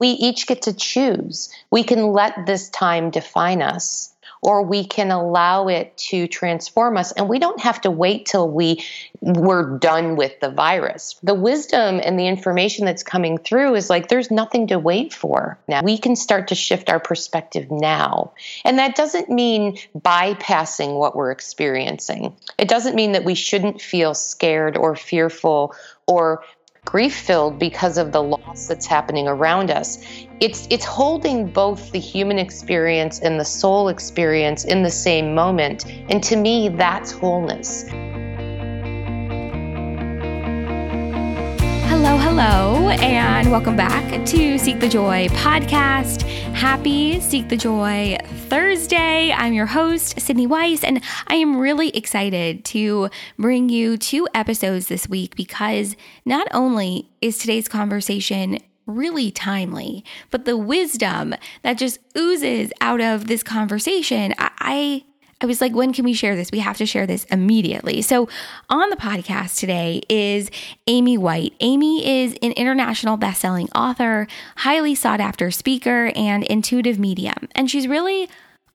we each get to choose. We can let this time define us or we can allow it to transform us. And we don't have to wait till we we're done with the virus. The wisdom and the information that's coming through is like there's nothing to wait for now. We can start to shift our perspective now. And that doesn't mean bypassing what we're experiencing. It doesn't mean that we shouldn't feel scared or fearful or grief filled because of the loss that's happening around us. It's it's holding both the human experience and the soul experience in the same moment. And to me, that's wholeness. Hello, and welcome back to Seek the Joy podcast. Happy Seek the Joy Thursday. I'm your host, Sydney Weiss, and I am really excited to bring you two episodes this week because not only is today's conversation really timely, but the wisdom that just oozes out of this conversation, I, I was like, when can we share this? We have to share this immediately. So, on the podcast today is Amy White. Amy is an international best-selling author, highly sought after speaker, and intuitive medium. And she's really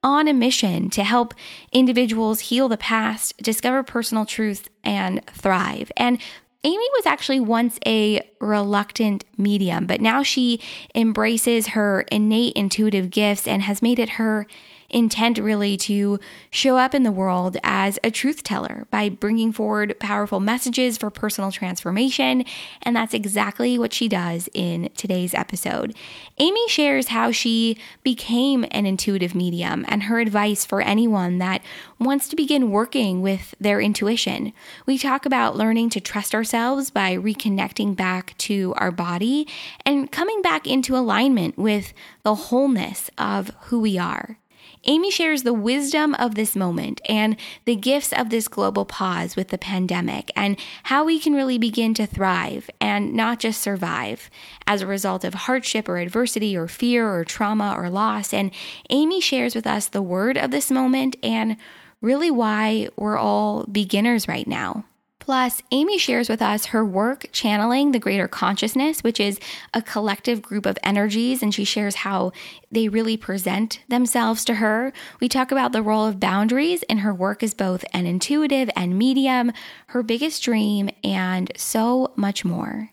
on a mission to help individuals heal the past, discover personal truth, and thrive. And Amy was actually once a reluctant medium, but now she embraces her innate intuitive gifts and has made it her intent really to show up in the world as a truth teller by bringing forward powerful messages for personal transformation. And that's exactly what she does in today's episode. Amy shares how she became an intuitive medium and her advice for anyone that wants to begin working with their intuition. We talk about learning to trust ourselves by reconnecting back to our body and coming back into alignment with the wholeness of who we are. Amy shares the wisdom of this moment and the gifts of this global pause with the pandemic and how we can really begin to thrive and not just survive as a result of hardship or adversity or fear or trauma or loss. And Amy shares with us the word of this moment and really why we're all beginners right now. Plus, Amy shares with us her work channeling the greater consciousness, which is a collective group of energies, and she shares how they really present themselves to her. We talk about the role of boundaries in her work as both an intuitive and medium, her biggest dream, and so much more.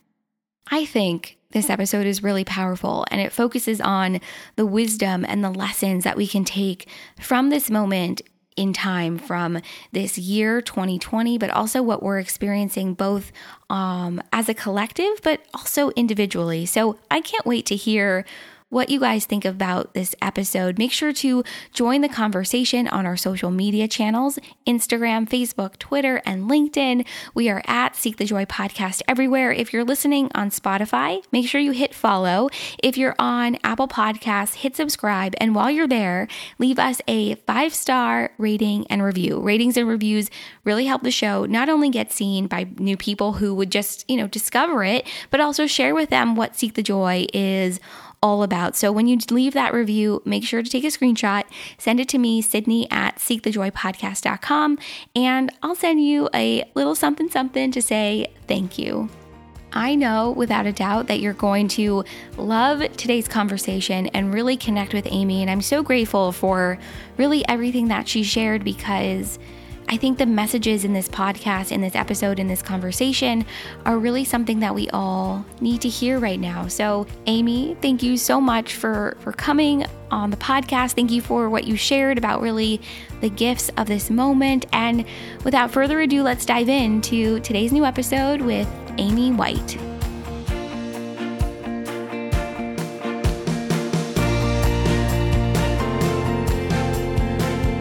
I think this episode is really powerful and it focuses on the wisdom and the lessons that we can take from this moment in time from this year 2020 but also what we're experiencing both um, as a collective but also individually. So i can't wait to hear what you guys think about this episode. Make sure to join the conversation on our social media channels Instagram, Facebook, Twitter, and LinkedIn. We are at Seek the Joy Podcast everywhere. If you're listening on Spotify, make sure you hit follow. If you're on Apple Podcasts, hit subscribe. And while you're there, leave us a five star rating and review. Ratings and reviews really help the show not only get seen by new people who would just, you know, discover it, but also share with them what Seek the Joy is all about. So when you leave that review, make sure to take a screenshot, send it to me, Sydney at seekthejoypodcast.com, and I'll send you a little something something to say thank you. I know without a doubt that you're going to love today's conversation and really connect with Amy. And I'm so grateful for really everything that she shared because I think the messages in this podcast, in this episode, in this conversation are really something that we all need to hear right now. So, Amy, thank you so much for for coming on the podcast. Thank you for what you shared about really the gifts of this moment. And without further ado, let's dive into today's new episode with Amy White.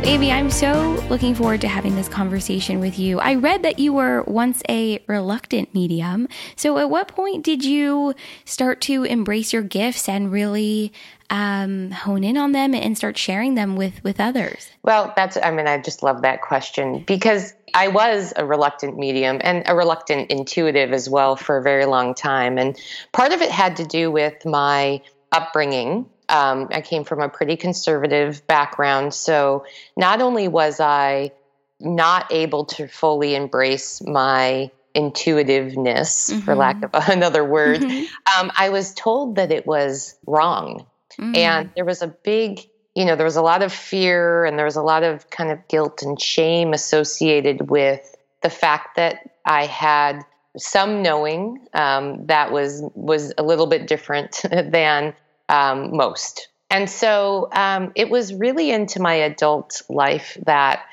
Amy, I'm so looking forward to having this conversation with you. I read that you were once a reluctant medium. So, at what point did you start to embrace your gifts and really um, hone in on them and start sharing them with with others? Well, that's I mean, I just love that question because I was a reluctant medium and a reluctant intuitive as well for a very long time, and part of it had to do with my upbringing um, I came from a pretty conservative background. So not only was I not able to fully embrace my intuitiveness, mm-hmm. for lack of another word, mm-hmm. um, I was told that it was wrong. Mm. And there was a big, you know, there was a lot of fear and there was a lot of kind of guilt and shame associated with the fact that I had some knowing um, that was was a little bit different than um, most. And so um, it was really into my adult life that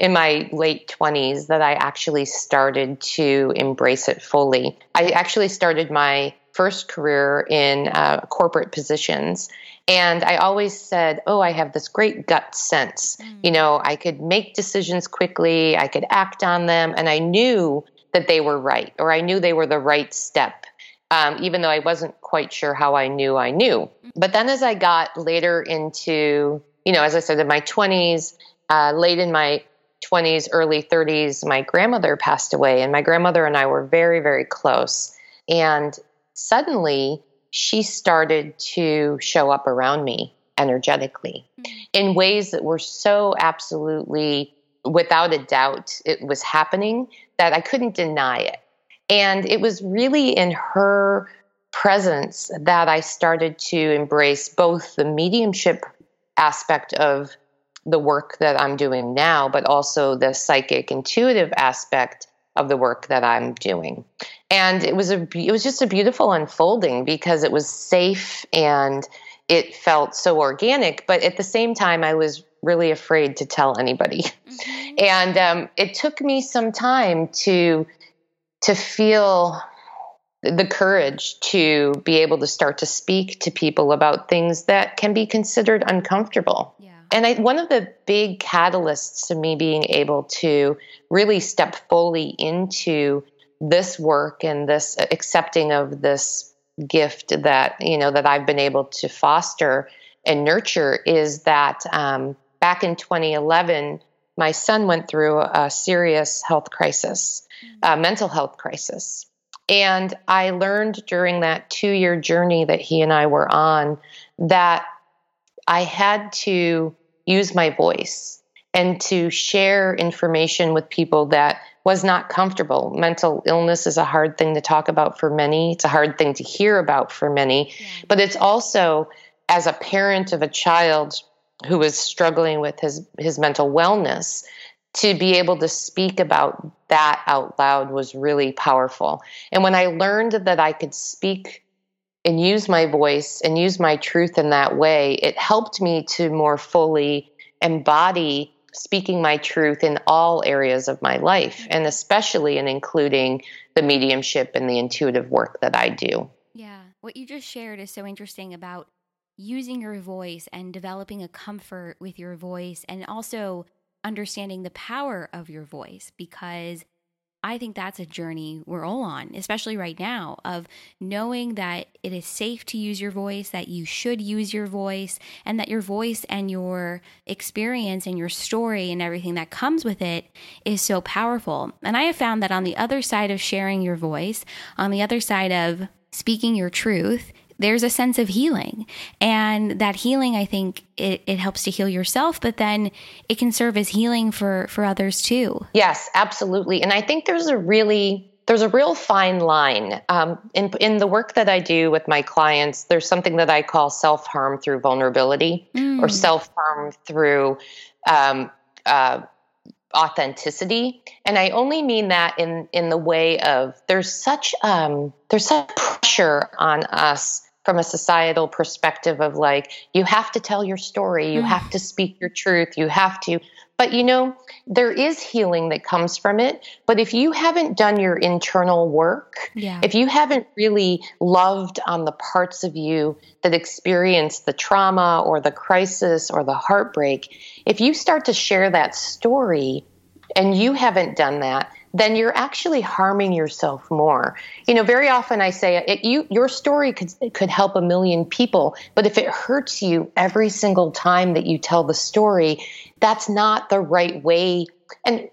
in my late 20s that I actually started to embrace it fully. I actually started my first career in uh, corporate positions. And I always said, Oh, I have this great gut sense. Mm. You know, I could make decisions quickly, I could act on them, and I knew that they were right, or I knew they were the right step. Um, even though I wasn't quite sure how I knew I knew. But then as I got later into, you know, as I said, in my 20s, uh, late in my 20s, early 30s, my grandmother passed away, and my grandmother and I were very, very close. And suddenly, she started to show up around me energetically mm-hmm. in ways that were so absolutely, without a doubt, it was happening that I couldn't deny it. And it was really in her presence that I started to embrace both the mediumship aspect of the work that I'm doing now, but also the psychic intuitive aspect of the work that I'm doing. And it was a it was just a beautiful unfolding because it was safe and it felt so organic, but at the same time I was really afraid to tell anybody. Mm-hmm. And um, it took me some time to to feel the courage to be able to start to speak to people about things that can be considered uncomfortable. Yeah. And I, one of the big catalysts to me being able to really step fully into this work and this accepting of this gift that you know that I've been able to foster and nurture is that um, back in 2011, my son went through a serious health crisis, mm. a mental health crisis. And I learned during that two year journey that he and I were on that I had to use my voice and to share information with people that was not comfortable. Mental illness is a hard thing to talk about for many, it's a hard thing to hear about for many, yeah. but it's also as a parent of a child who was struggling with his his mental wellness to be able to speak about that out loud was really powerful. And when I learned that I could speak and use my voice and use my truth in that way, it helped me to more fully embody speaking my truth in all areas of my life, mm-hmm. and especially in including the mediumship and the intuitive work that I do. Yeah. What you just shared is so interesting about using your voice and developing a comfort with your voice and also understanding the power of your voice because I think that's a journey we're all on, especially right now, of knowing that it is safe to use your voice, that you should use your voice, and that your voice and your experience and your story and everything that comes with it is so powerful. And I have found that on the other side of sharing your voice, on the other side of speaking your truth, there's a sense of healing. And that healing, I think it, it helps to heal yourself, but then it can serve as healing for, for others too. Yes, absolutely. And I think there's a really there's a real fine line um, in in the work that I do with my clients. There's something that I call self harm through vulnerability, mm. or self harm through um, uh, authenticity and i only mean that in in the way of there's such um there's such pressure on us from a societal perspective of like you have to tell your story you mm. have to speak your truth you have to but you know there is healing that comes from it but if you haven't done your internal work yeah. if you haven't really loved on the parts of you that experience the trauma or the crisis or the heartbreak if you start to share that story and you haven't done that then you're actually harming yourself more. You know, very often I say it, you your story could could help a million people, but if it hurts you every single time that you tell the story, that's not the right way. And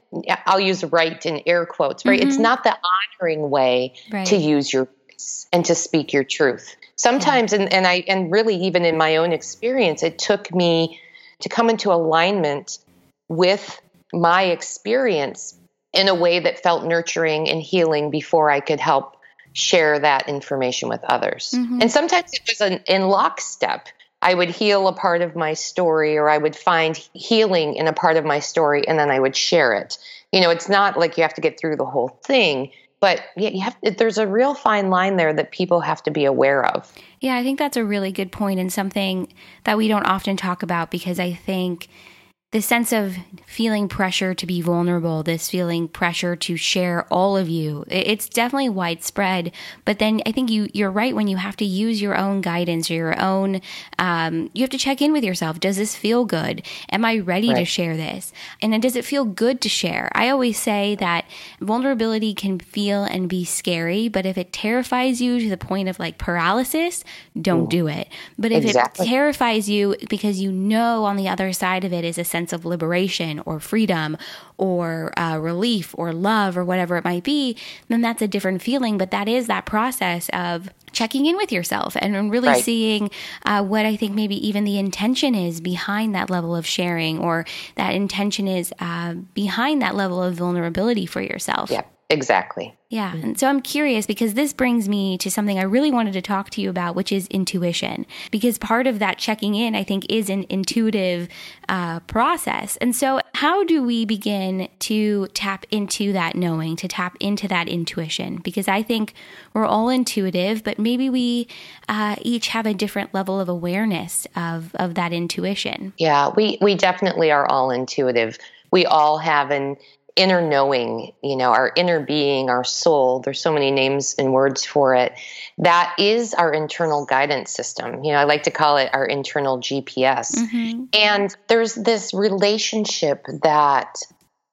I'll use right in air quotes, right? Mm-hmm. It's not the honoring way right. to use your voice and to speak your truth. Sometimes, yeah. and, and I and really even in my own experience, it took me to come into alignment with my experience in a way that felt nurturing and healing before I could help share that information with others. Mm-hmm. And sometimes it was an, in lockstep. I would heal a part of my story or I would find healing in a part of my story and then I would share it. You know, it's not like you have to get through the whole thing, but yeah, you have there's a real fine line there that people have to be aware of. Yeah, I think that's a really good point and something that we don't often talk about because I think the sense of feeling pressure to be vulnerable, this feeling pressure to share all of you, it's definitely widespread. But then I think you you're right when you have to use your own guidance or your own. Um, you have to check in with yourself. Does this feel good? Am I ready right. to share this? And then does it feel good to share? I always say that vulnerability can feel and be scary, but if it terrifies you to the point of like paralysis, don't Ooh. do it. But if exactly. it terrifies you because you know on the other side of it is a sense sense of liberation or freedom or uh, relief or love or whatever it might be, then that's a different feeling. But that is that process of checking in with yourself and really right. seeing uh, what I think maybe even the intention is behind that level of sharing or that intention is uh, behind that level of vulnerability for yourself. Exactly. Yeah. And so I'm curious because this brings me to something I really wanted to talk to you about, which is intuition. Because part of that checking in, I think, is an intuitive uh, process. And so, how do we begin to tap into that knowing, to tap into that intuition? Because I think we're all intuitive, but maybe we uh, each have a different level of awareness of, of that intuition. Yeah, we, we definitely are all intuitive. We all have an inner knowing, you know, our inner being, our soul, there's so many names and words for it. That is our internal guidance system. You know, I like to call it our internal GPS. Mm-hmm. And there's this relationship that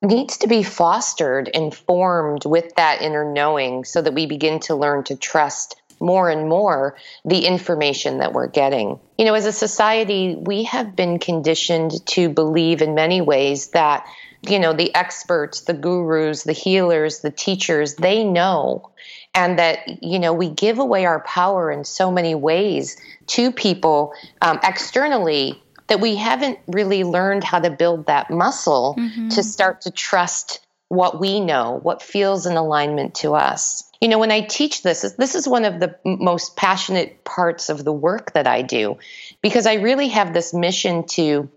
needs to be fostered and formed with that inner knowing so that we begin to learn to trust more and more the information that we're getting. You know, as a society, we have been conditioned to believe in many ways that you know the experts the gurus the healers the teachers they know and that you know we give away our power in so many ways to people um, externally that we haven't really learned how to build that muscle mm-hmm. to start to trust what we know what feels in alignment to us you know when i teach this this is one of the most passionate parts of the work that i do because i really have this mission to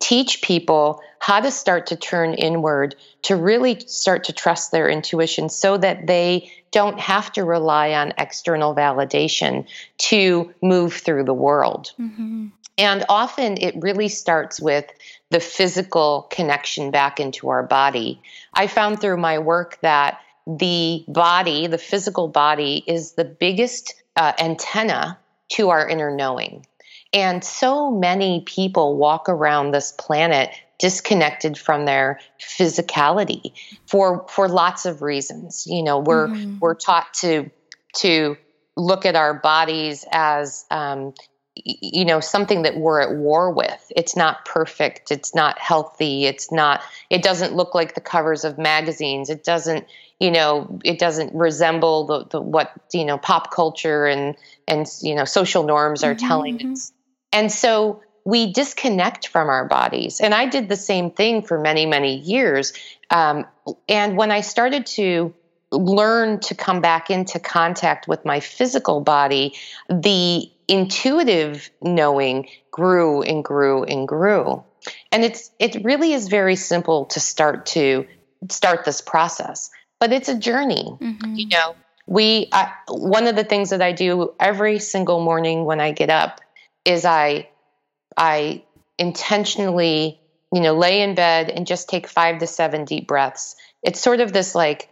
teach people how to start to turn inward, to really start to trust their intuition so that they don't have to rely on external validation to move through the world. Mm-hmm. And often it really starts with the physical connection back into our body. I found through my work that the body, the physical body, is the biggest uh, antenna to our inner knowing. And so many people walk around this planet disconnected from their physicality for for lots of reasons. You know, we're mm-hmm. we're taught to to look at our bodies as um, you know something that we're at war with. It's not perfect. It's not healthy. It's not it doesn't look like the covers of magazines. It doesn't you know it doesn't resemble the, the what you know pop culture and and you know social norms are mm-hmm, telling us. And so we disconnect from our bodies. And I did the same thing for many, many years. Um, and when I started to learn to come back into contact with my physical body, the intuitive knowing grew and grew and grew. And it's it really is very simple to start to start this process, but it's a journey. Mm-hmm. You know, we I, one of the things that I do every single morning when I get up is I I intentionally, you know, lay in bed and just take 5 to 7 deep breaths. It's sort of this like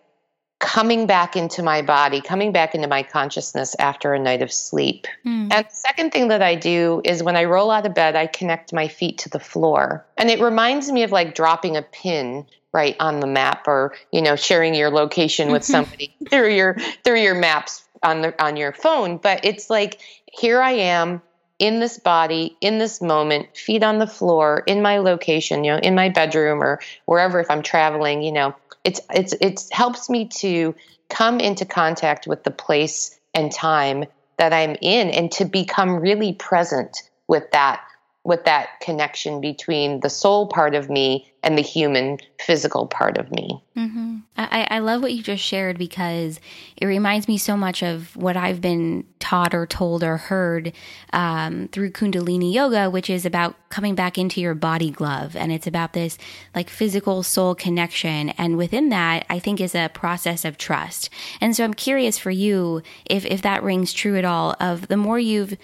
coming back into my body, coming back into my consciousness after a night of sleep. Mm. And the second thing that I do is when I roll out of bed, I connect my feet to the floor. And it reminds me of like dropping a pin right on the map or, you know, sharing your location with mm-hmm. somebody through your through your maps on the on your phone, but it's like here I am in this body, in this moment, feet on the floor, in my location, you know, in my bedroom or wherever if I'm traveling, you know, it's it's it helps me to come into contact with the place and time that I'm in and to become really present with that with that connection between the soul part of me and the human physical part of me. Mm-hmm. I, I love what you just shared because it reminds me so much of what I've been taught or told or heard um, through Kundalini Yoga, which is about coming back into your body glove. And it's about this like physical soul connection. And within that, I think is a process of trust. And so I'm curious for you if, if that rings true at all of the more you've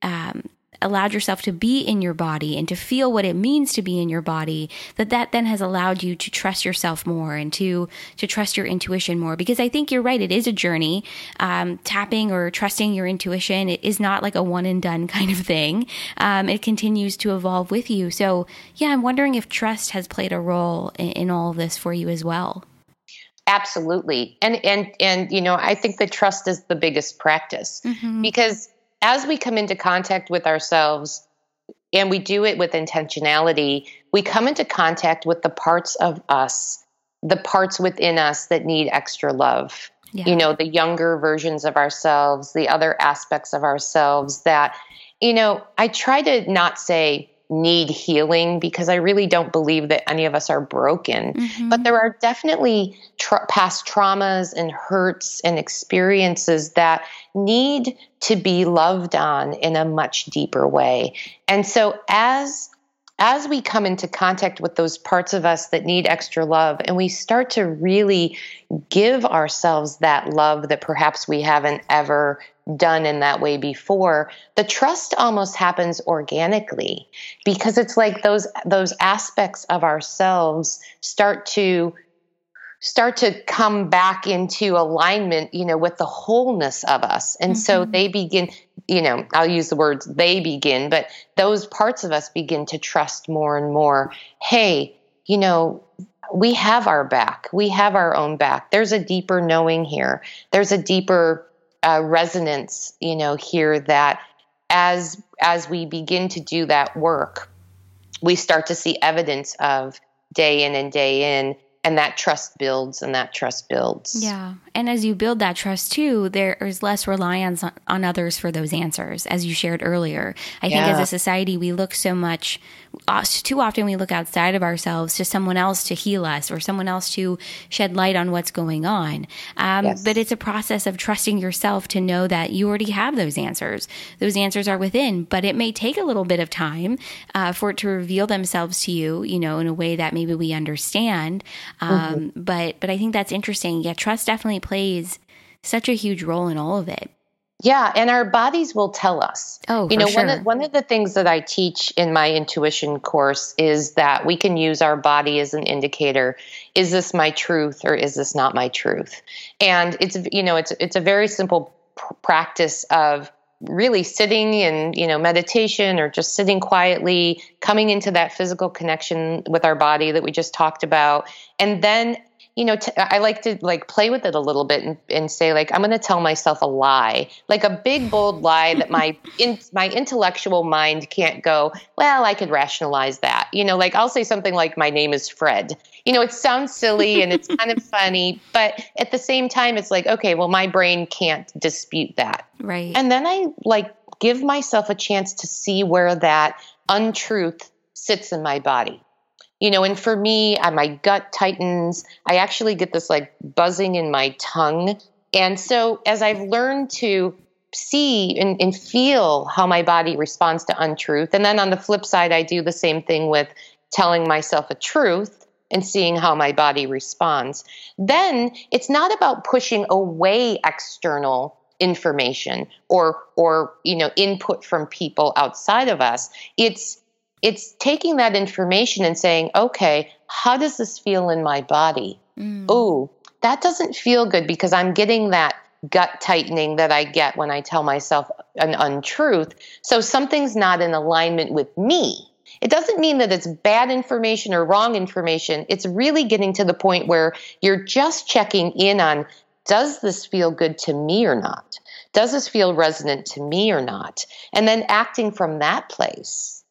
um, allowed yourself to be in your body and to feel what it means to be in your body that that then has allowed you to trust yourself more and to to trust your intuition more. Because i think you're right it is a journey. Um, tapping or trusting your intuition it is not like a one and done kind of thing. Um, it continues to evolve with you. So yeah i'm wondering if trust has played a role in, in all of this for you as well. Absolutely. And and and you know i think that trust is the biggest practice mm-hmm. because as we come into contact with ourselves and we do it with intentionality, we come into contact with the parts of us, the parts within us that need extra love. Yeah. You know, the younger versions of ourselves, the other aspects of ourselves that, you know, I try to not say, need healing because I really don't believe that any of us are broken. Mm-hmm. But there are definitely tra- past traumas and hurts and experiences that need to be loved on in a much deeper way. And so as as we come into contact with those parts of us that need extra love and we start to really give ourselves that love that perhaps we haven't ever done in that way before the trust almost happens organically because it's like those those aspects of ourselves start to start to come back into alignment you know with the wholeness of us. And mm-hmm. so they begin you know i'll use the words they begin but those parts of us begin to trust more and more. Hey you know we have our back. We have our own back. There's a deeper knowing here. There's a deeper uh, resonance, you know, here that as as we begin to do that work, we start to see evidence of day in and day in and that trust builds and that trust builds. Yeah. And as you build that trust too, there is less reliance on, on others for those answers, as you shared earlier. I yeah. think as a society, we look so much, too often we look outside of ourselves to someone else to heal us or someone else to shed light on what's going on. Um, yes. But it's a process of trusting yourself to know that you already have those answers. Those answers are within, but it may take a little bit of time uh, for it to reveal themselves to you, you know, in a way that maybe we understand. Um, mm-hmm. But but I think that's interesting. Yeah, trust definitely plays such a huge role in all of it. Yeah, and our bodies will tell us. Oh, you know, sure. one of, one of the things that I teach in my intuition course is that we can use our body as an indicator. Is this my truth or is this not my truth? And it's you know, it's it's a very simple pr- practice of really sitting in you know meditation or just sitting quietly coming into that physical connection with our body that we just talked about and then you know, t- I like to like play with it a little bit and, and say like, I'm going to tell myself a lie, like a big bold lie that my in, my intellectual mind can't go. Well, I could rationalize that. You know, like I'll say something like, my name is Fred. You know, it sounds silly and it's kind of funny, but at the same time, it's like, okay, well, my brain can't dispute that. Right. And then I like give myself a chance to see where that untruth sits in my body you know and for me uh, my gut tightens. I actually get this like buzzing in my tongue. And so as i've learned to see and, and, feel how my body responds to untruth and then on the flip side i do the same thing with telling myself a truth and seeing how my body responds. Then it's not about pushing away external information or or you know input from people outside of us. It's it's taking that information and saying, okay, how does this feel in my body? Mm. Oh, that doesn't feel good because I'm getting that gut tightening that I get when I tell myself an untruth. So something's not in alignment with me. It doesn't mean that it's bad information or wrong information. It's really getting to the point where you're just checking in on does this feel good to me or not? Does this feel resonant to me or not? And then acting from that place.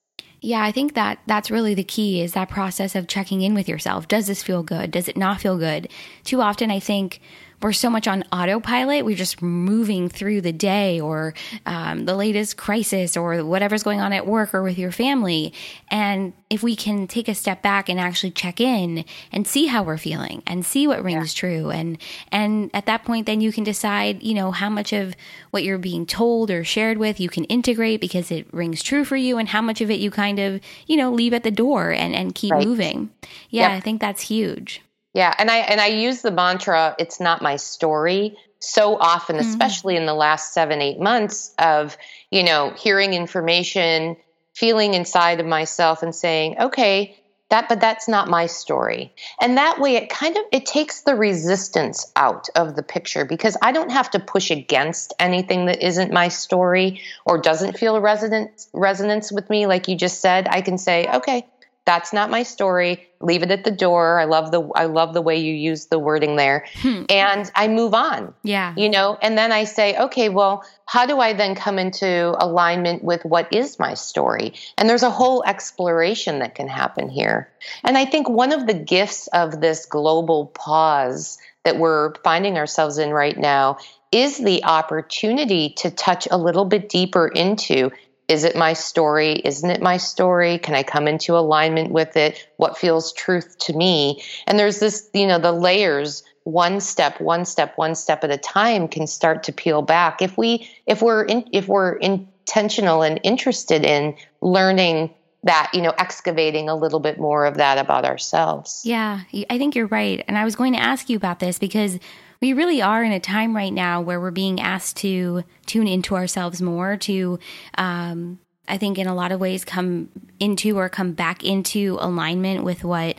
Yeah, I think that that's really the key is that process of checking in with yourself. Does this feel good? Does it not feel good? Too often, I think we're so much on autopilot. We're just moving through the day or um, the latest crisis or whatever's going on at work or with your family. And if we can take a step back and actually check in and see how we're feeling and see what rings yeah. true, and and at that point, then you can decide, you know, how much of what you're being told or shared with you can integrate because it rings true for you, and how much of it you kind of, you know, leave at the door and and keep right. moving. Yeah, yep. I think that's huge. Yeah, and I and I use the mantra it's not my story so often mm-hmm. especially in the last 7 8 months of, you know, hearing information, feeling inside of myself and saying, "Okay, that but that's not my story." And that way it kind of it takes the resistance out of the picture because I don't have to push against anything that isn't my story or doesn't feel resonance resonance with me like you just said. I can say, "Okay, that's not my story. Leave it at the door. I love the i love the way you use the wording there. Hmm. and i move on yeah. you know? And then i say okay well how do i then come into alignment with what is my story? And there's a whole exploration that can happen here. And i think one of the gifts of this global pause that we're finding ourselves in right now is the opportunity to touch a little bit deeper into is it my story? Isn't it my story? Can I come into alignment with it? What feels truth to me? And there's this, you know, the layers one step one step one step at a time can start to peel back if we if we're in, if we're intentional and interested in learning that you know excavating a little bit more of that about ourselves yeah i think you're right and i was going to ask you about this because we really are in a time right now where we're being asked to tune into ourselves more, to, um, I think, in a lot of ways, come into or come back into alignment with what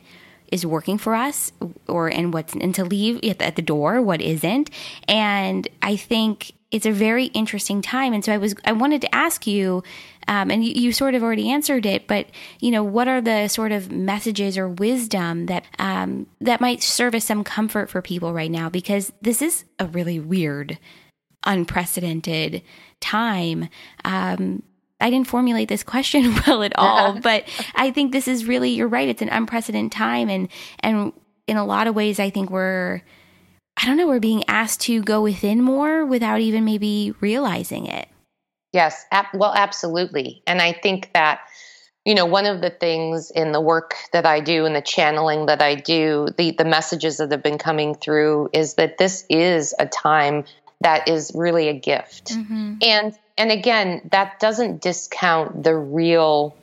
is working for us or and what's and to leave at the door what isn't. And i think it's a very interesting time. And so i was i wanted to ask you um, and you, you, sort of already answered it, but you know, what are the sort of messages or wisdom that um, that might serve as some comfort for people right now? Because this is a really weird, unprecedented time. Um, I didn't formulate this question well at all, but I think this is really you're right. It's an unprecedented time, and and in a lot of ways, I think we're I don't know, we're being asked to go within more without even maybe realizing it. Yes, ab- well, absolutely. And I think that, you know, one of the things in the work that I do and the channeling that I do, the, the messages that have been coming through is that this is a time that is really a gift. Mm-hmm. And and again, that doesn't discount the real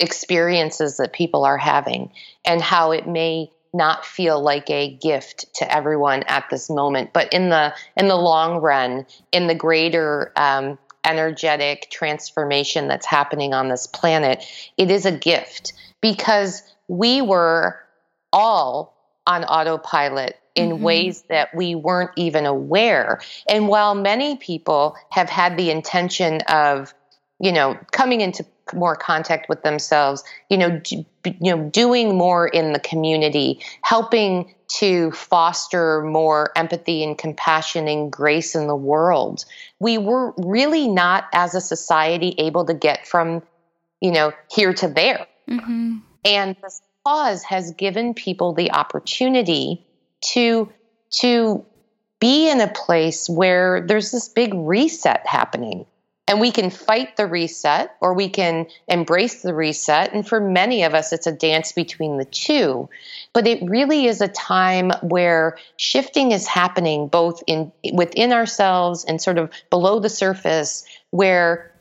experiences that people are having and how it may not feel like a gift to everyone at this moment but in the in the long run in the greater um, energetic transformation that's happening on this planet, it is a gift because we were all on autopilot in mm-hmm. ways that we weren't even aware. And while many people have had the intention of, you know, coming into more contact with themselves, you know, do, you know, doing more in the community, helping to foster more empathy and compassion and grace in the world. We were really not, as a society, able to get from, you know, here to there. Mm-hmm. And this pause has given people the opportunity to to be in a place where there's this big reset happening and we can fight the reset or we can embrace the reset. And for many of us, it's a dance between the two. But it really is a time where shifting is happening both in within ourselves and sort of below the surface, where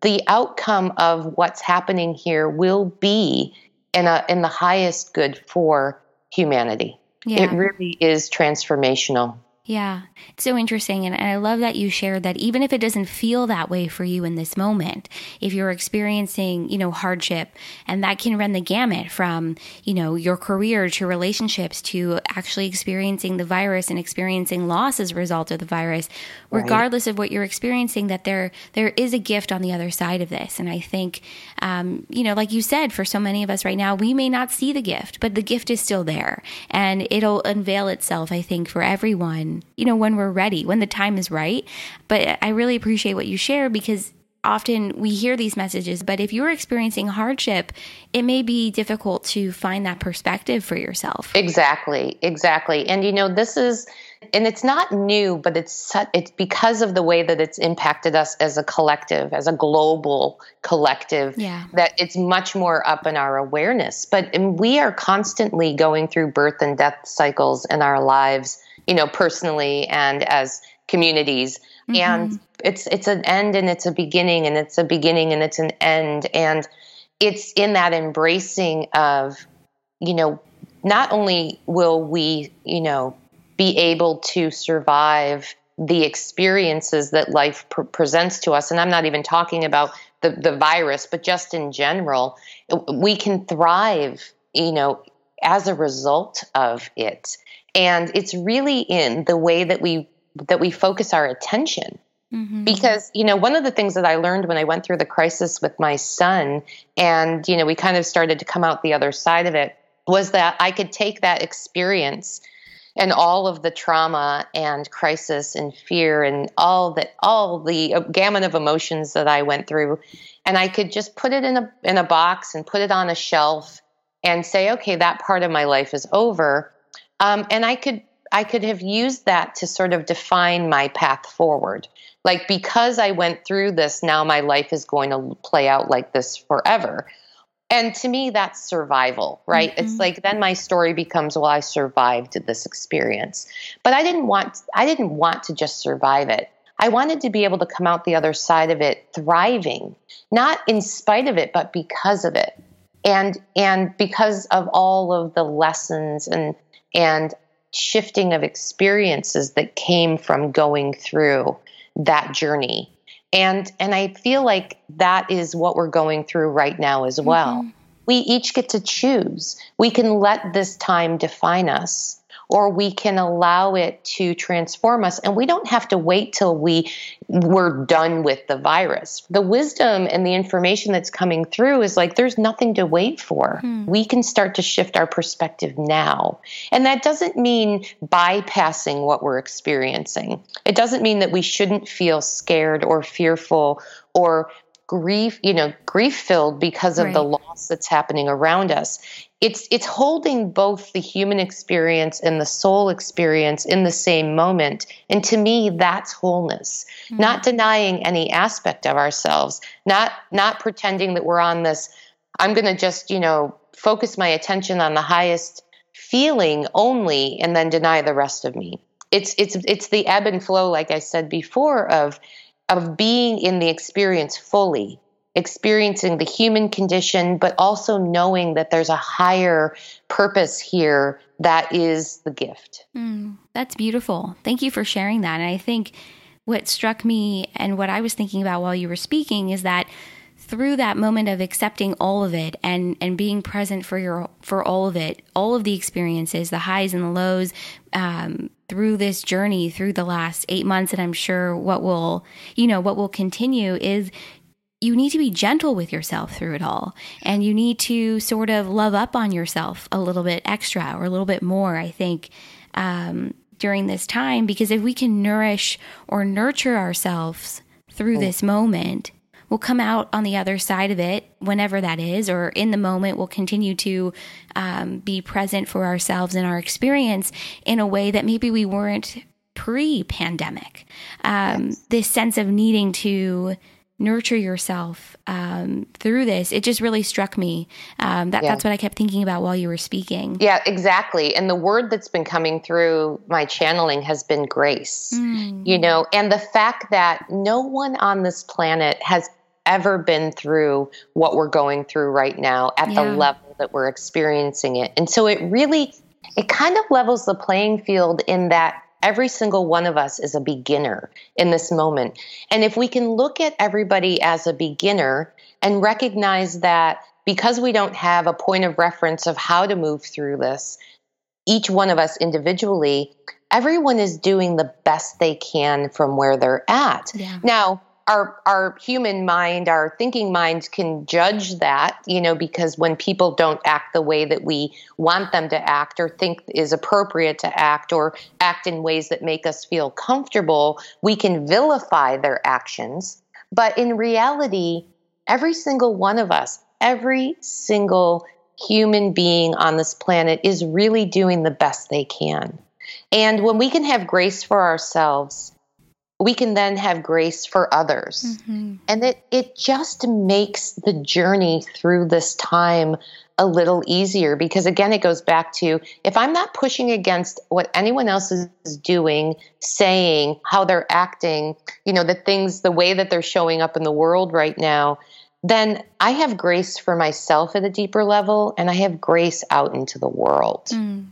the outcome of what's happening here will be in a in the highest good for humanity. Yeah. It really is transformational. Yeah, it's so interesting. And I love that you shared that even if it doesn't feel that way for you in this moment, if you're experiencing, you know, hardship, and that can run the gamut from, you know, your career to relationships to actually experiencing the virus and experiencing loss as a result of the virus, right. regardless of what you're experiencing, that there there is a gift on the other side of this. And I think, um, you know, like you said, for so many of us right now, we may not see the gift, but the gift is still there. And it'll unveil itself, I think, for everyone you know, when we're ready, when the time is right. But I really appreciate what you share because often we hear these messages, but if you're experiencing hardship, it may be difficult to find that perspective for yourself. Exactly, exactly. And you know, this is and it's not new, but it's it's because of the way that it's impacted us as a collective, as a global collective, yeah. that it's much more up in our awareness. But we are constantly going through birth and death cycles in our lives, you know, personally and as communities. Mm-hmm. And it's it's an end and it's a beginning and it's a beginning and it's an end. And it's in that embracing of, you know, not only will we, you know, be able to survive the experiences that life pr- presents to us, and I'm not even talking about the, the virus, but just in general, we can thrive, you know, as a result of it. And it's really in the way that we that we focus our attention. Mm-hmm. Because, you know, one of the things that I learned when I went through the crisis with my son, and, you know, we kind of started to come out the other side of it, was that I could take that experience and all of the trauma and crisis and fear and all that all the gamut of emotions that I went through and I could just put it in a in a box and put it on a shelf and say okay that part of my life is over um, and I could I could have used that to sort of define my path forward. Like because I went through this now my life is going to play out like this forever. And to me that's survival right? Mm-hmm. it's like then my story becomes well i survived this experience. But i didn't want i didn't want to just survive it. I wanted to be able to come out the other side of it thriving not in spite of it but because of it. And and because of all of the lessons and and shifting of experiences that came from going through that journey and and I feel like that is what we're going through right now as well. Mm-hmm. We each get to choose. We can let this time define us or we can allow it to transform us. And we don't have to wait till we we're done with the virus. The wisdom and the information that's coming through is like there's nothing to wait for. Hmm. we can start to shift our perspective now. And that doesn't mean bypassing what we're experiencing. It doesn't mean that we shouldn't feel scared or fearful or grief you know grief filled because of right. the loss that's happening around us it's it's holding both the human experience and the soul experience in the same moment and to me that's wholeness mm-hmm. not denying any aspect of ourselves not not pretending that we're on this i'm going to just you know focus my attention on the highest feeling only and then deny the rest of me it's it's it's the ebb and flow like i said before of of being in the experience fully experiencing the human condition, but also knowing that there's a higher purpose here that is the gift. Mm, that's beautiful. Thank you for sharing that. And I think what struck me and what I was thinking about while you were speaking is that through that moment of accepting all of it and and being present for your for all of it, all of the experiences, the highs and the lows, um, through this journey, through the last eight months, and I'm sure what will you know what will continue is you need to be gentle with yourself through it all. And you need to sort of love up on yourself a little bit extra or a little bit more, I think, um, during this time. Because if we can nourish or nurture ourselves through oh. this moment, we'll come out on the other side of it, whenever that is, or in the moment, we'll continue to um, be present for ourselves and our experience in a way that maybe we weren't pre pandemic. Um, yes. This sense of needing to nurture yourself um, through this. It just really struck me. Um, that, yeah. That's what I kept thinking about while you were speaking. Yeah, exactly. And the word that's been coming through my channeling has been grace. Mm. You know, and the fact that no one on this planet has ever been through what we're going through right now at yeah. the level that we're experiencing it. And so it really it kind of levels the playing field in that Every single one of us is a beginner in this moment. And if we can look at everybody as a beginner and recognize that because we don't have a point of reference of how to move through this, each one of us individually, everyone is doing the best they can from where they're at. Yeah. Now, our our human mind, our thinking mind can judge that, you know, because when people don't act the way that we want them to act or think is appropriate to act or act in ways that make us feel comfortable, we can vilify their actions. But in reality, every single one of us, every single human being on this planet is really doing the best they can. And when we can have grace for ourselves, we can then have grace for others. Mm-hmm. And it, it just makes the journey through this time a little easier because, again, it goes back to if I'm not pushing against what anyone else is doing, saying, how they're acting, you know, the things, the way that they're showing up in the world right now, then I have grace for myself at a deeper level and I have grace out into the world. Mm.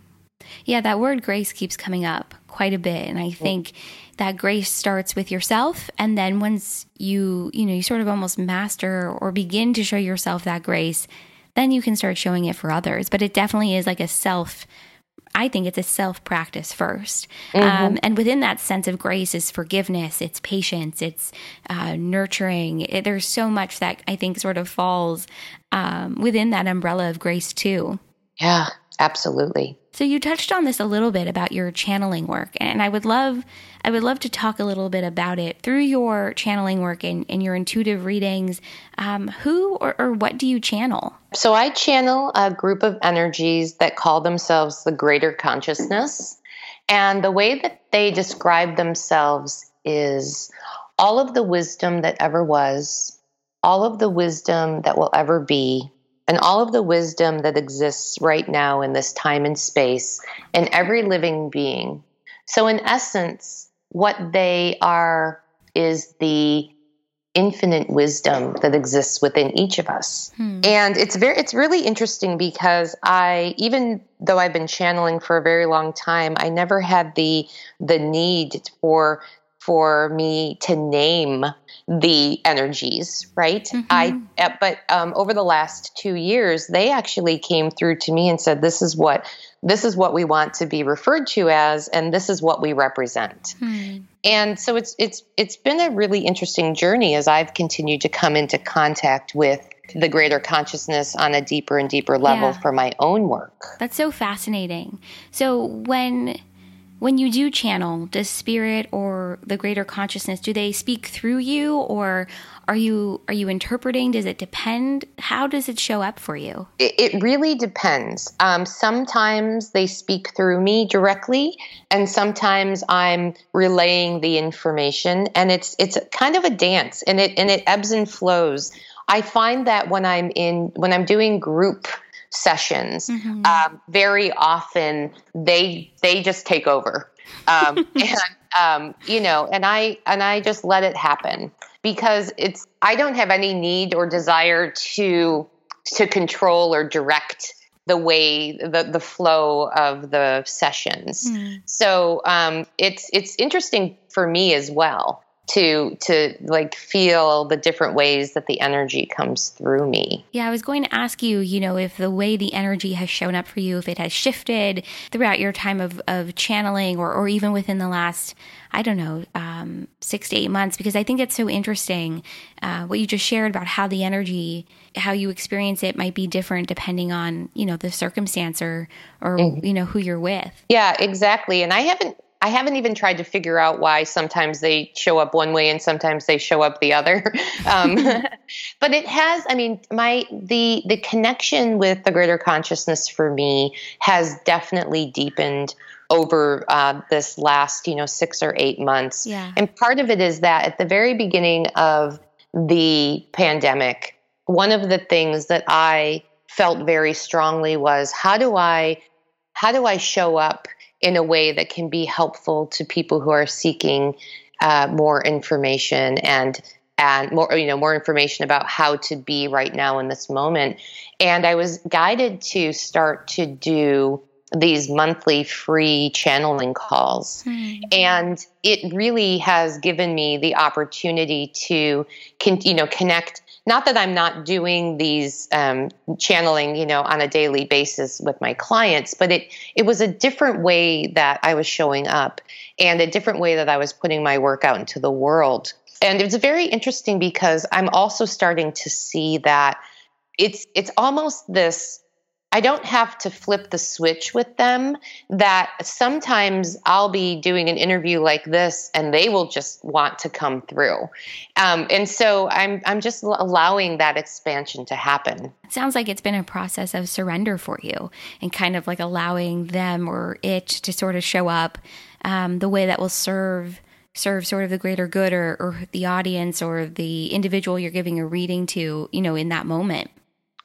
Yeah, that word grace keeps coming up quite a bit. And I think that grace starts with yourself. And then once you, you know, you sort of almost master or begin to show yourself that grace, then you can start showing it for others. But it definitely is like a self I think it's a self practice 1st mm-hmm. um, and within that sense of grace is forgiveness, it's patience, it's uh, nurturing. It, there's so much that I think sort of falls um, within that umbrella of grace, too. Yeah, absolutely. So you touched on this a little bit about your channeling work, and I would love I would love to talk a little bit about it through your channeling work and, and your intuitive readings. Um, who or, or what do you channel? So I channel a group of energies that call themselves the greater consciousness, and the way that they describe themselves is all of the wisdom that ever was, all of the wisdom that will ever be, and all of the wisdom that exists right now in this time and space in every living being. So, in essence, what they are is the infinite wisdom that exists within each of us. Hmm. And it's very it's really interesting because I even though I've been channeling for a very long time, I never had the the need for for me to name the energies, right? Mm-hmm. I uh, but um, over the last two years, they actually came through to me and said, "This is what this is what we want to be referred to as, and this is what we represent." Mm. And so it's it's it's been a really interesting journey as I've continued to come into contact with the greater consciousness on a deeper and deeper level yeah. for my own work. That's so fascinating. So when when you do channel, does spirit or the greater consciousness do they speak through you or are you are you interpreting? Does it depend? How does it show up for you? It, it really depends. Um, sometimes they speak through me directly, and sometimes I'm relaying the information, and it's it's kind of a dance, and it and it ebbs and flows. I find that when I'm in when I'm doing group sessions. Mm-hmm. Um, very often they they just take over, um, and um, you know, and I and I just let it happen because it's I don't have any need or desire to to control or direct the way the the flow of the sessions. Mm. So um, it's it's interesting for me as well to to like feel the different ways that the energy comes through me. Yeah, I was going to ask you, you know, if the way the energy has shown up for you, if it has shifted throughout your time of, of channeling or, or even within the last, I don't know, um, six to eight months, because I think it's so interesting uh, what you just shared about how the energy, how you experience it might be different depending on, you know, the circumstance or, or mm-hmm. you know, who you're with. Yeah, exactly. And I haven't I haven't even tried to figure out why sometimes they show up one way and sometimes they show up the other. Um, but it has, I mean, my the the connection with the greater consciousness for me has definitely deepened over uh, this last, you know, six or eight months. Yeah. And part of it is that at the very beginning of the pandemic, one of the things that I felt very strongly was how do I how do I show up in a way that can be helpful to people who are seeking uh, more information and and more you know more information about how to be right now in this moment and i was guided to start to do these monthly free channeling calls mm. and it really has given me the opportunity to con- you know connect not that I'm not doing these um, channeling, you know, on a daily basis with my clients, but it it was a different way that I was showing up and a different way that I was putting my work out into the world. And it's very interesting because I'm also starting to see that it's it's almost this I don't have to flip the switch with them. That sometimes I'll be doing an interview like this, and they will just want to come through, um, and so I'm I'm just allowing that expansion to happen. It sounds like it's been a process of surrender for you, and kind of like allowing them or it to sort of show up um, the way that will serve serve sort of the greater good or, or the audience or the individual you're giving a reading to, you know, in that moment.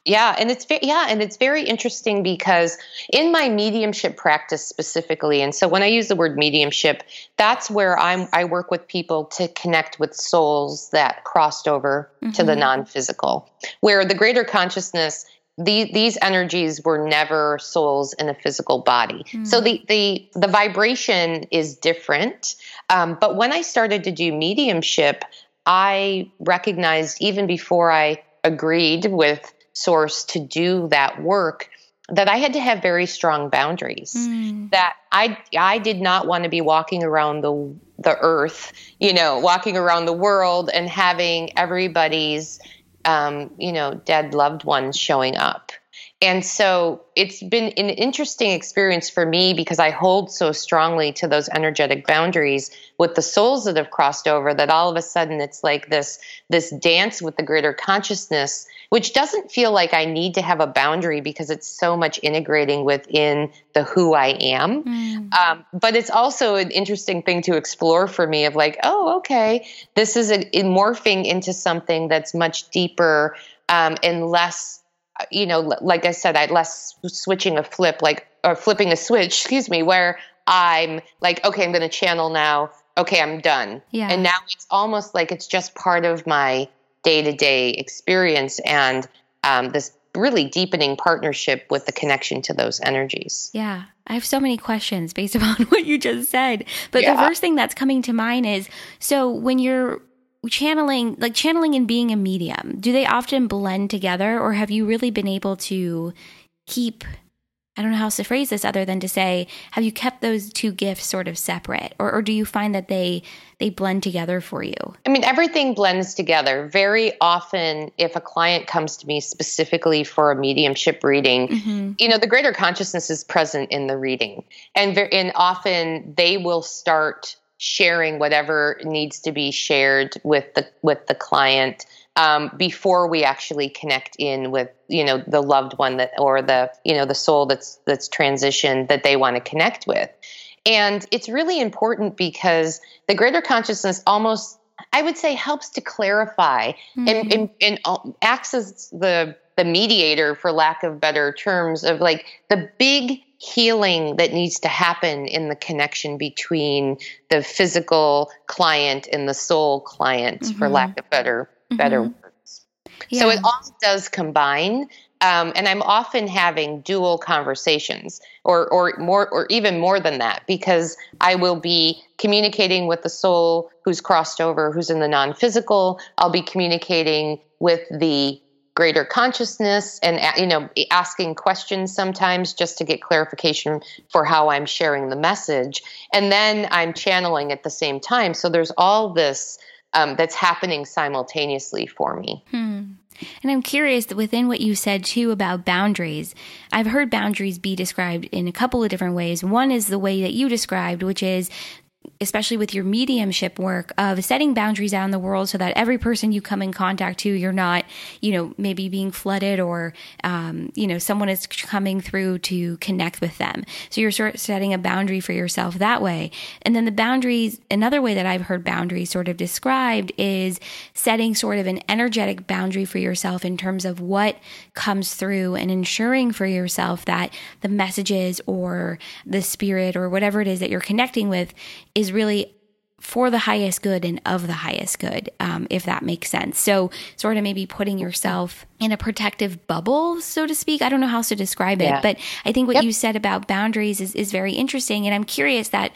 Yeah, and it's yeah, and it's very interesting because in my mediumship practice specifically, and so when I use the word mediumship, that's where I'm I work with people to connect with souls that crossed over mm-hmm. to the mm-hmm. non-physical, where the greater consciousness the, these energies were never souls in a physical body. Mm. So the, the the vibration is different. Um, but when I started to do mediumship, I recognized even before I agreed with Source to do that work that I had to have very strong boundaries. Mm. That I I did not want to be walking around the the earth, you know, walking around the world and having everybody's um, you know, dead loved ones showing up. And so it's been an interesting experience for me because I hold so strongly to those energetic boundaries with the souls that have crossed over that all of a sudden it's like this this dance with the greater consciousness which doesn't feel like I need to have a boundary because it's so much integrating within the who I am. Mm. Um, but it's also an interesting thing to explore for me of like, oh, okay, this is a, morphing into something that's much deeper um, and less you know, like I said, I less switching a flip, like or flipping a switch, excuse me, where I'm like, okay, I'm going to channel now. Okay, I'm done. Yeah. And now it's almost like it's just part of my day to day experience and um, this really deepening partnership with the connection to those energies. Yeah. I have so many questions based upon what you just said. But yeah. the first thing that's coming to mind is so when you're channeling like channeling and being a medium do they often blend together or have you really been able to keep i don't know how else to phrase this other than to say have you kept those two gifts sort of separate? Or, or do you find that they they blend together for you? I mean everything blends together. Very often if a client comes to me specifically for a mediumship reading mm-hmm. you know the greater consciousness is present in the reading. And, very, and often they will start sharing whatever needs to be shared with the with the client um, before we actually connect in with you know the loved one that or the you know the soul that's that's transitioned that they want to connect with and it's really important because the greater consciousness almost i would say helps to clarify mm-hmm. and, and, and acts as the the mediator for lack of better terms of like the big healing that needs to happen in the connection between the physical client and the soul client mm-hmm. for lack of better mm-hmm. better words yeah. so it all does combine um, and i'm often having dual conversations or or more or even more than that because i will be communicating with the soul who's crossed over who's in the non-physical i'll be communicating with the greater consciousness and you know asking questions sometimes just to get clarification for how I'm sharing the message and then I'm channeling at the same time so there's all this um, that's happening simultaneously for me. Hmm. And I'm curious within what you said too about boundaries. I've heard boundaries be described in a couple of different ways. One is the way that you described, which is especially with your mediumship work of setting boundaries out in the world so that every person you come in contact to you're not you know maybe being flooded or um, you know someone is coming through to connect with them. So you're sort of setting a boundary for yourself that way. And then the boundaries another way that i've heard boundaries sort of described is setting sort of an energetic boundary for yourself in terms of what comes through and ensuring for yourself that the messages or the spirit or whatever it is that you're connecting with is really for the highest good and of the highest good, um, if that makes sense. So, sort of maybe putting yourself in a protective bubble, so to speak. I don't know how else to describe it, yeah. but I think what yep. you said about boundaries is, is very interesting. And I'm curious that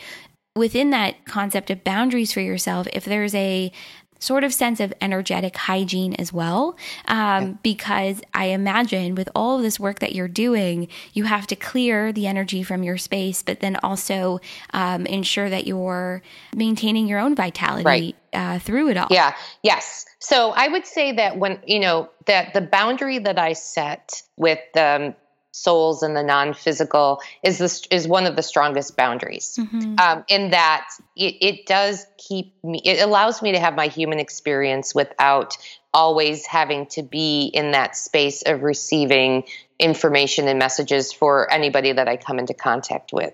within that concept of boundaries for yourself, if there's a sort of sense of energetic hygiene as well. Um, because I imagine with all of this work that you're doing, you have to clear the energy from your space, but then also um, ensure that you're maintaining your own vitality right. uh, through it all. Yeah. Yes. So I would say that when, you know, that the boundary that I set with um, souls and the non-physical is this is one of the strongest boundaries mm-hmm. um, in that it, it does keep me it allows me to have my human experience without always having to be in that space of receiving information and messages for anybody that I come into contact with.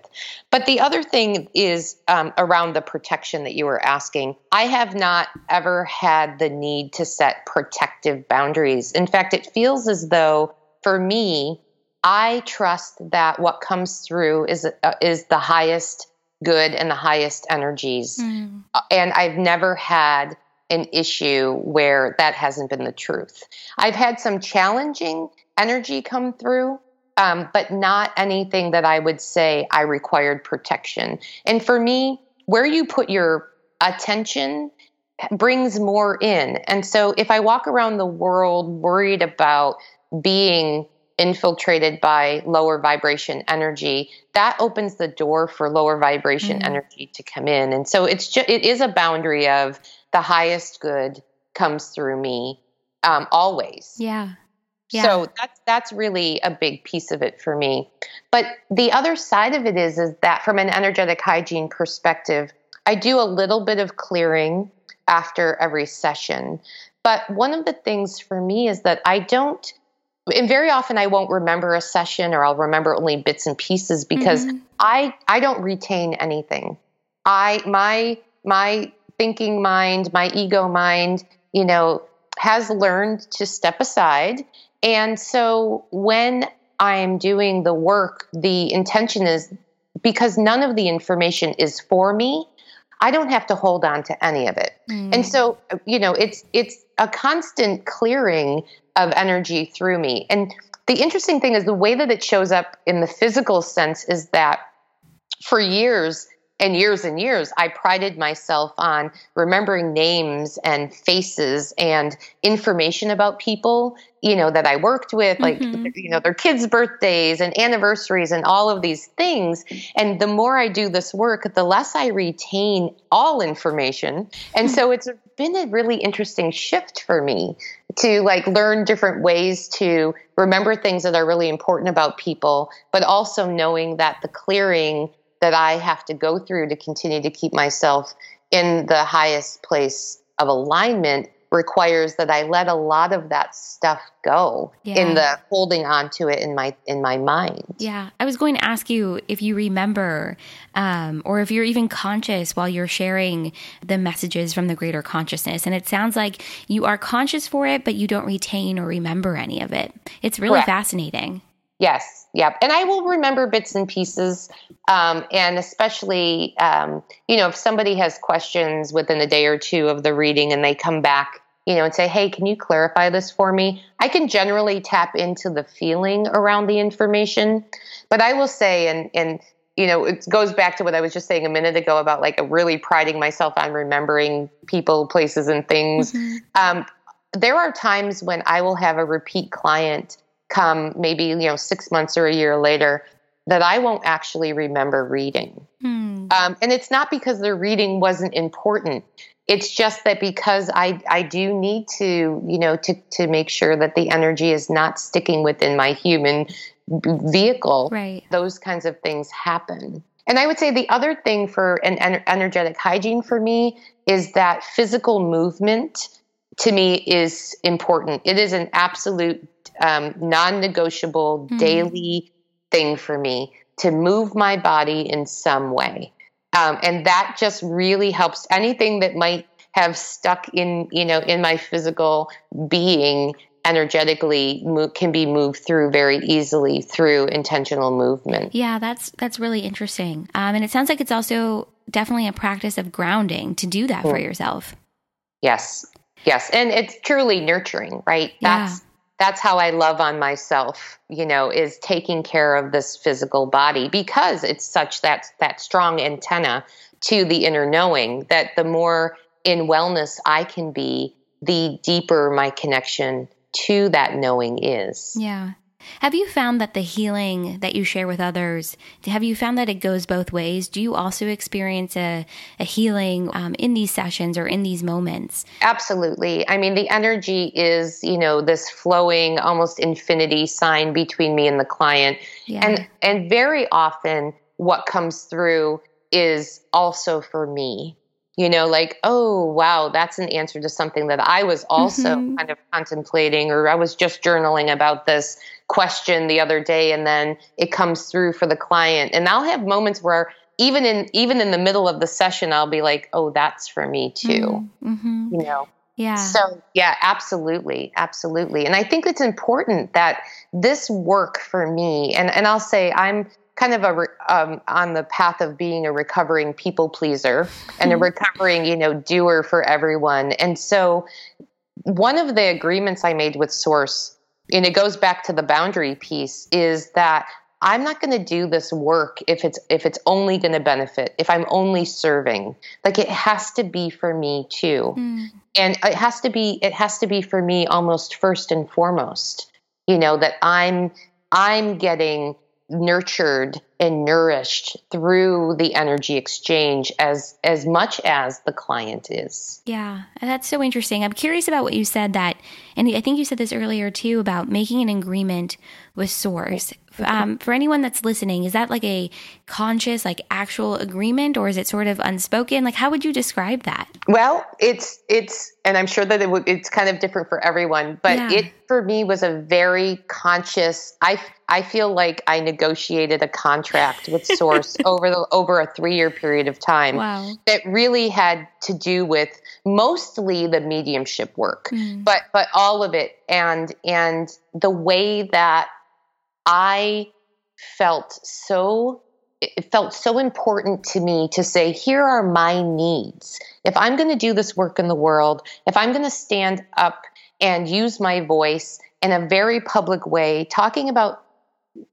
But the other thing is um, around the protection that you were asking. I have not ever had the need to set protective boundaries. In fact, it feels as though for me, I trust that what comes through is uh, is the highest good and the highest energies. Mm. And I've never had an issue where that hasn't been the truth. I've had some challenging energy come through, um, but not anything that I would say I required protection. And for me, where you put your attention brings more in. And so if I walk around the world worried about being infiltrated by lower vibration energy that opens the door for lower vibration mm-hmm. energy to come in and so it's just it is a boundary of the highest good comes through me um, always yeah yeah. So that's that's really a big piece of it for me. But the other side of it is is that from an energetic hygiene perspective, I do a little bit of clearing after every session. But one of the things for me is that I don't and very often I won't remember a session or I'll remember only bits and pieces because mm-hmm. I I don't retain anything. I my my thinking mind, my ego mind, you know, has learned to step aside and so when I'm doing the work, the intention is because none of the information is for me, I don't have to hold on to any of it. Mm. And so, you know, it's it's a constant clearing of energy through me. And the interesting thing is the way that it shows up in the physical sense is that for years and years and years, I prided myself on remembering names and faces and information about people, you know, that I worked with, like, mm-hmm. you know, their kids' birthdays and anniversaries and all of these things. And the more I do this work, the less I retain all information. And so it's been a really interesting shift for me to like learn different ways to remember things that are really important about people, but also knowing that the clearing that I have to go through to continue to keep myself in the highest place of alignment requires that I let a lot of that stuff go yeah. in the holding on to it in my in my mind. Yeah, I was going to ask you if you remember, um, or if you're even conscious while you're sharing the messages from the greater consciousness. And it sounds like you are conscious for it, but you don't retain or remember any of it. It's really Correct. fascinating. Yes, yep. And I will remember bits and pieces. Um, and especially, um, you know, if somebody has questions within a day or two of the reading and they come back, you know, and say, hey, can you clarify this for me? I can generally tap into the feeling around the information. But I will say, and, and, you know, it goes back to what I was just saying a minute ago about like really priding myself on remembering people, places, and things. Mm-hmm. Um, there are times when I will have a repeat client come maybe you know six months or a year later that I won't actually remember reading. Hmm. Um, and it's not because the reading wasn't important. It's just that because I, I do need to, you know, to, to make sure that the energy is not sticking within my human vehicle. Right. Those kinds of things happen. And I would say the other thing for an energetic hygiene for me is that physical movement to me is important. It is an absolute um, non negotiable mm-hmm. daily thing for me to move my body in some way. Um, and that just really helps anything that might have stuck in, you know, in my physical being energetically move, can be moved through very easily through intentional movement. Yeah, that's that's really interesting. Um, and it sounds like it's also definitely a practice of grounding to do that for hmm. yourself. Yes, yes, and it's truly nurturing, right? Yeah. That's how I love on myself, you know, is taking care of this physical body because it's such that that strong antenna to the inner knowing that the more in wellness I can be, the deeper my connection to that knowing is. Yeah. Have you found that the healing that you share with others, have you found that it goes both ways? Do you also experience a, a healing um, in these sessions or in these moments? Absolutely. I mean, the energy is, you know, this flowing, almost infinity sign between me and the client. Yeah. And and very often what comes through is also for me you know like oh wow that's an answer to something that i was also mm-hmm. kind of contemplating or i was just journaling about this question the other day and then it comes through for the client. And i'll have moments where even in even in the middle of the session i'll be like oh that's for me too. Mm-hmm. you know? Yeah. So yeah absolutely. Absolutely. And i think it's important that this work for me and and i'll say i'm kind of a um, on the path of being a recovering people pleaser and a recovering you know doer for everyone. And so one of the agreements i made with source and it goes back to the boundary piece is that i'm not going to do this work if it's if it's only going to benefit if i'm only serving like it has to be for me too mm. and it has to be it has to be for me almost first and foremost you know that i'm i'm getting nurtured and nourished through the energy exchange as as much as the client is. Yeah, that's so interesting. I'm curious about what you said that and I think you said this earlier too about making an agreement with source. Um, for anyone that's listening, is that like a conscious, like actual agreement, or is it sort of unspoken? Like, how would you describe that? Well, it's it's, and I'm sure that it w- it's kind of different for everyone, but yeah. it for me was a very conscious. I I feel like I negotiated a contract with Source over the over a three year period of time. Wow. That really had to do with mostly the mediumship work, mm. but but all of it, and and the way that I felt so it felt so important to me to say here are my needs if i'm going to do this work in the world if i'm going to stand up and use my voice in a very public way talking about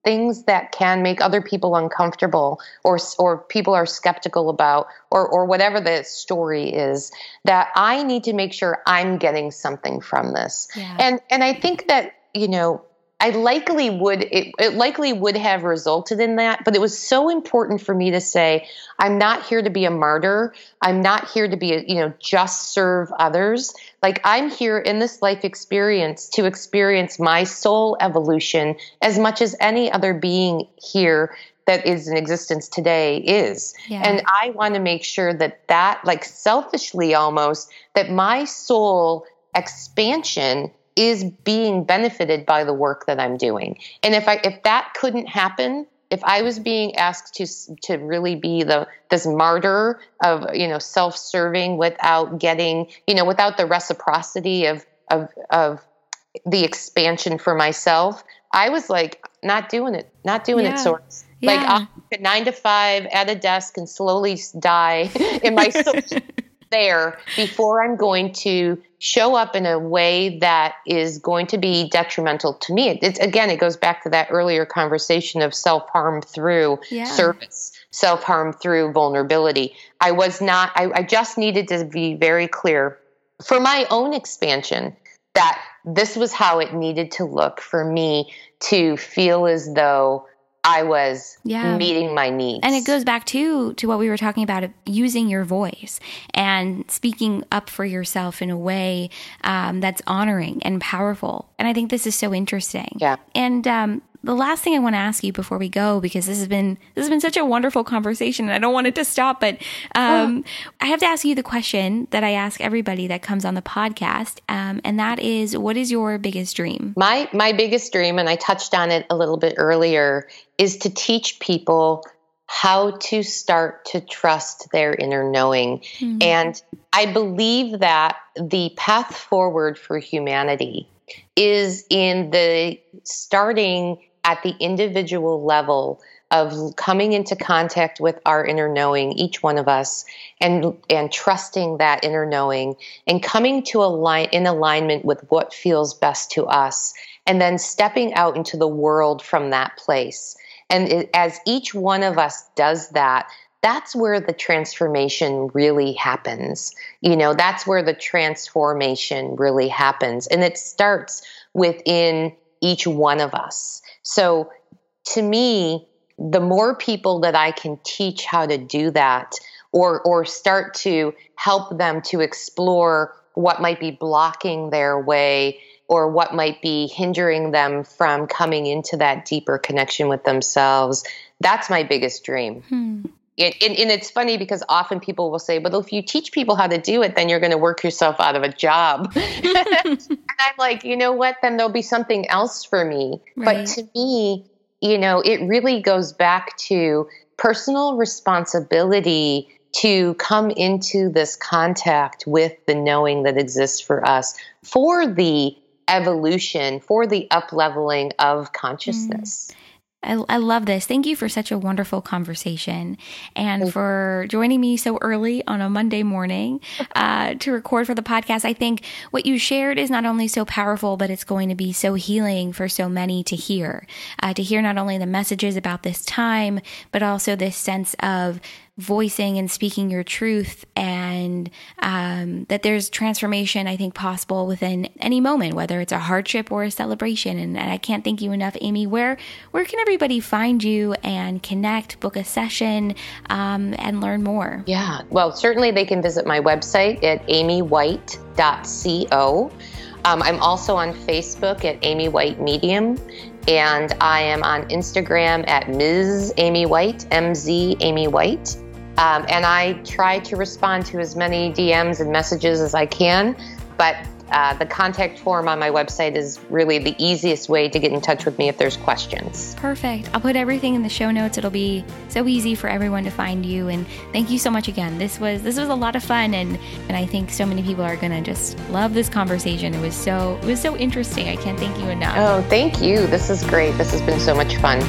things that can make other people uncomfortable or or people are skeptical about or or whatever the story is that I need to make sure I'm getting something from this. Yeah. And and I think that you know I likely would it, it likely would have resulted in that, but it was so important for me to say, I'm not here to be a martyr. I'm not here to be a, you know, just serve others. Like I'm here in this life experience to experience my soul evolution as much as any other being here that is in existence today is. Yeah. And I want to make sure that that like selfishly almost that my soul expansion is being benefited by the work that I'm doing. And if I if that couldn't happen, if I was being asked to to really be the this martyr of you know self-serving without getting you know without the reciprocity of of of the expansion for myself, I was like not doing it, not doing yeah. it. Sorts yeah. like nine to five at a desk and slowly die in my there before I'm going to show up in a way that is going to be detrimental to me. It's again, it goes back to that earlier conversation of self harm through yeah. service, self harm through vulnerability. I was not, I, I just needed to be very clear for my own expansion that this was how it needed to look for me to feel as though I was yeah. meeting my needs. And it goes back to to what we were talking about using your voice and speaking up for yourself in a way um, that's honoring and powerful. And I think this is so interesting. Yeah. And um, the last thing I want to ask you before we go, because this has been this has been such a wonderful conversation, and I don't want it to stop. But um, I have to ask you the question that I ask everybody that comes on the podcast, um, and that is, what is your biggest dream? My my biggest dream, and I touched on it a little bit earlier, is to teach people how to start to trust their inner knowing. Mm-hmm. And I believe that the path forward for humanity is in the starting at the individual level of coming into contact with our inner knowing each one of us and and trusting that inner knowing and coming to align in alignment with what feels best to us and then stepping out into the world from that place. And it, as each one of us does that that's where the transformation really happens. You know that's where the transformation really happens. And it starts within each one of us. So to me, the more people that I can teach how to do that or or start to help them to explore what might be blocking their way or what might be hindering them from coming into that deeper connection with themselves. That's my biggest dream. Hmm. And, and, it's funny because often people will say, "But if you teach people how to do it, then you're going to work yourself out of a job." and I'm like, you know what? Then there'll be something else for me. Right. But to me, you know, it really goes back to personal responsibility to come into this contact with the knowing that exists for us for the evolution, for the up leveling of consciousness. Mm. I, I, love this. Thank you for such a wonderful conversation and for joining me so early on a Monday morning uh, to record for the podcast. I think what you shared is not only so powerful, but it's going to be so healing for so many to hear. Uh, to hear not only the messages about this time, but also this sense of voicing and speaking your truth and um, that there's transformation i think possible within any moment whether it's a hardship or a celebration. And, and, i can't thank you enough amy. Where where can everybody find you and connect book a session um, and learn more? Yeah. Well certainly they can visit my website at amywhite.co um, i'm also on facebook at amy white medium and I am on Instagram at Ms. Amy White, MZ Amy White. Um, and I try to respond to as many DMs and messages as I can. But uh, the contact form on my website is really the easiest way to get in touch with me if there's questions. Perfect. I'll put everything in the show notes. It'll be so easy for everyone to find you. And thank you so much again. This was this was a lot of fun, and and I think so many people are gonna just love this conversation. It was so it was so interesting. I can't thank you enough. Oh, thank you. This is great. This has been so much fun.